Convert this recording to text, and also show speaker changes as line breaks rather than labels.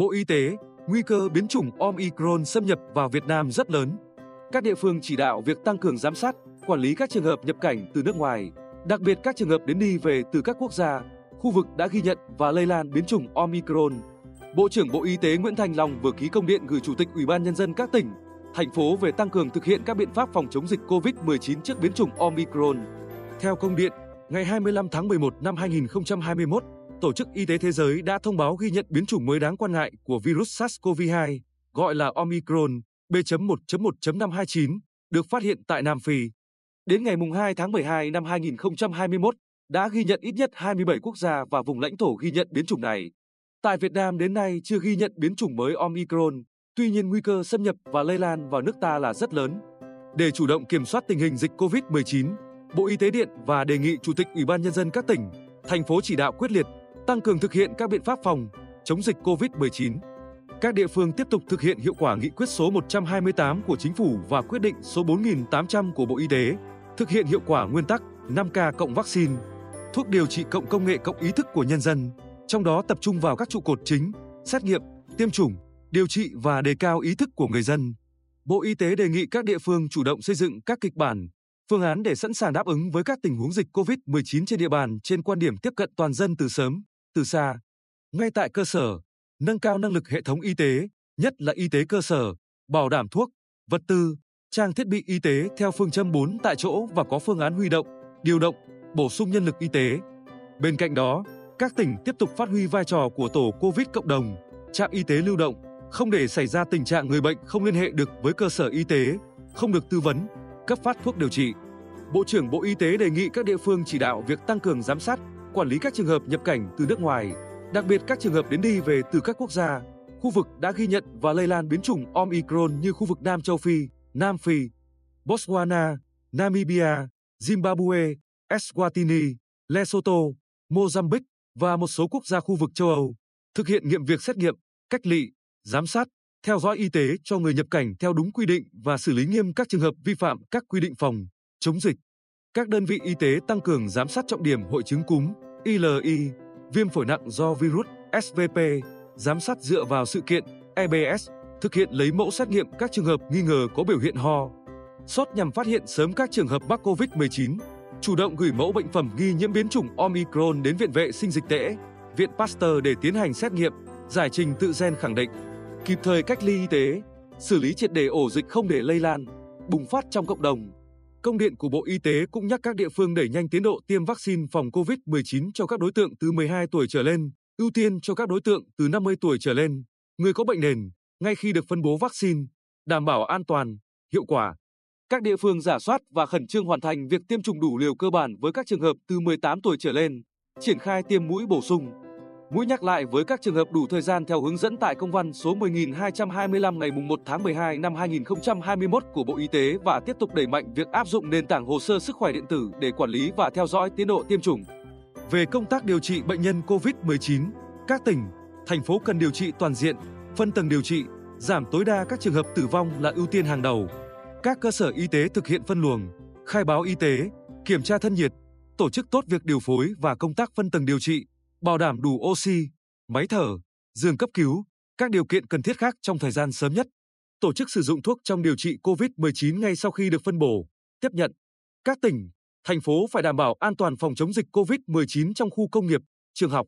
Bộ Y tế, nguy cơ biến chủng Omicron xâm nhập vào Việt Nam rất lớn. Các địa phương chỉ đạo việc tăng cường giám sát, quản lý các trường hợp nhập cảnh từ nước ngoài, đặc biệt các trường hợp đến đi về từ các quốc gia, khu vực đã ghi nhận và lây lan biến chủng Omicron. Bộ trưởng Bộ Y tế Nguyễn Thành Long vừa ký công điện gửi Chủ tịch Ủy ban nhân dân các tỉnh, thành phố về tăng cường thực hiện các biện pháp phòng chống dịch COVID-19 trước biến chủng Omicron. Theo công điện, ngày 25 tháng 11 năm 2021, Tổ chức Y tế Thế giới đã thông báo ghi nhận biến chủng mới đáng quan ngại của virus SARS-CoV-2, gọi là Omicron B.1.1.529, được phát hiện tại Nam Phi. Đến ngày 2 tháng 12 năm 2021, đã ghi nhận ít nhất 27 quốc gia và vùng lãnh thổ ghi nhận biến chủng này. Tại Việt Nam đến nay chưa ghi nhận biến chủng mới Omicron, tuy nhiên nguy cơ xâm nhập và lây lan vào nước ta là rất lớn. Để chủ động kiểm soát tình hình dịch COVID-19, Bộ Y tế điện và đề nghị Chủ tịch Ủy ban nhân dân các tỉnh, thành phố chỉ đạo quyết liệt tăng cường thực hiện các biện pháp phòng chống dịch COVID-19. Các địa phương tiếp tục thực hiện hiệu quả nghị quyết số 128 của Chính phủ và quyết định số 4800 của Bộ Y tế, thực hiện hiệu quả nguyên tắc 5K cộng vaccine, thuốc điều trị cộng công nghệ cộng ý thức của nhân dân, trong đó tập trung vào các trụ cột chính, xét nghiệm, tiêm chủng, điều trị và đề cao ý thức của người dân. Bộ Y tế đề nghị các địa phương chủ động xây dựng các kịch bản, phương án để sẵn sàng đáp ứng với các tình huống dịch COVID-19 trên địa bàn trên quan điểm tiếp cận toàn dân từ sớm, từ xa. Ngay tại cơ sở, nâng cao năng lực hệ thống y tế, nhất là y tế cơ sở, bảo đảm thuốc, vật tư, trang thiết bị y tế theo phương châm 4 tại chỗ và có phương án huy động, điều động, bổ sung nhân lực y tế. Bên cạnh đó, các tỉnh tiếp tục phát huy vai trò của tổ COVID cộng đồng, trạm y tế lưu động, không để xảy ra tình trạng người bệnh không liên hệ được với cơ sở y tế, không được tư vấn, cấp phát thuốc điều trị. Bộ trưởng Bộ Y tế đề nghị các địa phương chỉ đạo việc tăng cường giám sát, quản lý các trường hợp nhập cảnh từ nước ngoài, đặc biệt các trường hợp đến đi về từ các quốc gia, khu vực đã ghi nhận và lây lan biến chủng Omicron như khu vực Nam châu Phi, Nam Phi, Botswana, Namibia, Zimbabwe, Eswatini, Lesotho, Mozambique và một số quốc gia khu vực châu Âu, thực hiện nghiệm việc xét nghiệm, cách ly, giám sát, theo dõi y tế cho người nhập cảnh theo đúng quy định và xử lý nghiêm các trường hợp vi phạm các quy định phòng chống dịch. Các đơn vị y tế tăng cường giám sát trọng điểm hội chứng cúm, ILI, viêm phổi nặng do virus SVP, giám sát dựa vào sự kiện EBS, thực hiện lấy mẫu xét nghiệm các trường hợp nghi ngờ có biểu hiện ho, sốt nhằm phát hiện sớm các trường hợp mắc COVID-19, chủ động gửi mẫu bệnh phẩm nghi nhiễm biến chủng Omicron đến Viện Vệ sinh Dịch tễ, Viện Pasteur để tiến hành xét nghiệm, giải trình tự gen khẳng định, kịp thời cách ly y tế, xử lý triệt đề ổ dịch không để lây lan, bùng phát trong cộng đồng. Công điện của Bộ Y tế cũng nhắc các địa phương đẩy nhanh tiến độ tiêm vaccine phòng COVID-19 cho các đối tượng từ 12 tuổi trở lên, ưu tiên cho các đối tượng từ 50 tuổi trở lên, người có bệnh nền, ngay khi được phân bố vaccine, đảm bảo an toàn, hiệu quả. Các địa phương giả soát và khẩn trương hoàn thành việc tiêm chủng đủ liều cơ bản với các trường hợp từ 18 tuổi trở lên, triển khai tiêm mũi bổ sung. Mũi nhắc lại với các trường hợp đủ thời gian theo hướng dẫn tại công văn số 10225 ngày 1 tháng 12 năm 2021 của Bộ Y tế và tiếp tục đẩy mạnh việc áp dụng nền tảng hồ sơ sức khỏe điện tử để quản lý và theo dõi tiến độ tiêm chủng. Về công tác điều trị bệnh nhân COVID-19, các tỉnh, thành phố cần điều trị toàn diện, phân tầng điều trị, giảm tối đa các trường hợp tử vong là ưu tiên hàng đầu. Các cơ sở y tế thực hiện phân luồng, khai báo y tế, kiểm tra thân nhiệt, tổ chức tốt việc điều phối và công tác phân tầng điều trị, bảo đảm đủ oxy, máy thở, giường cấp cứu, các điều kiện cần thiết khác trong thời gian sớm nhất. Tổ chức sử dụng thuốc trong điều trị COVID-19 ngay sau khi được phân bổ, tiếp nhận. Các tỉnh, thành phố phải đảm bảo an toàn phòng chống dịch COVID-19 trong khu công nghiệp, trường học,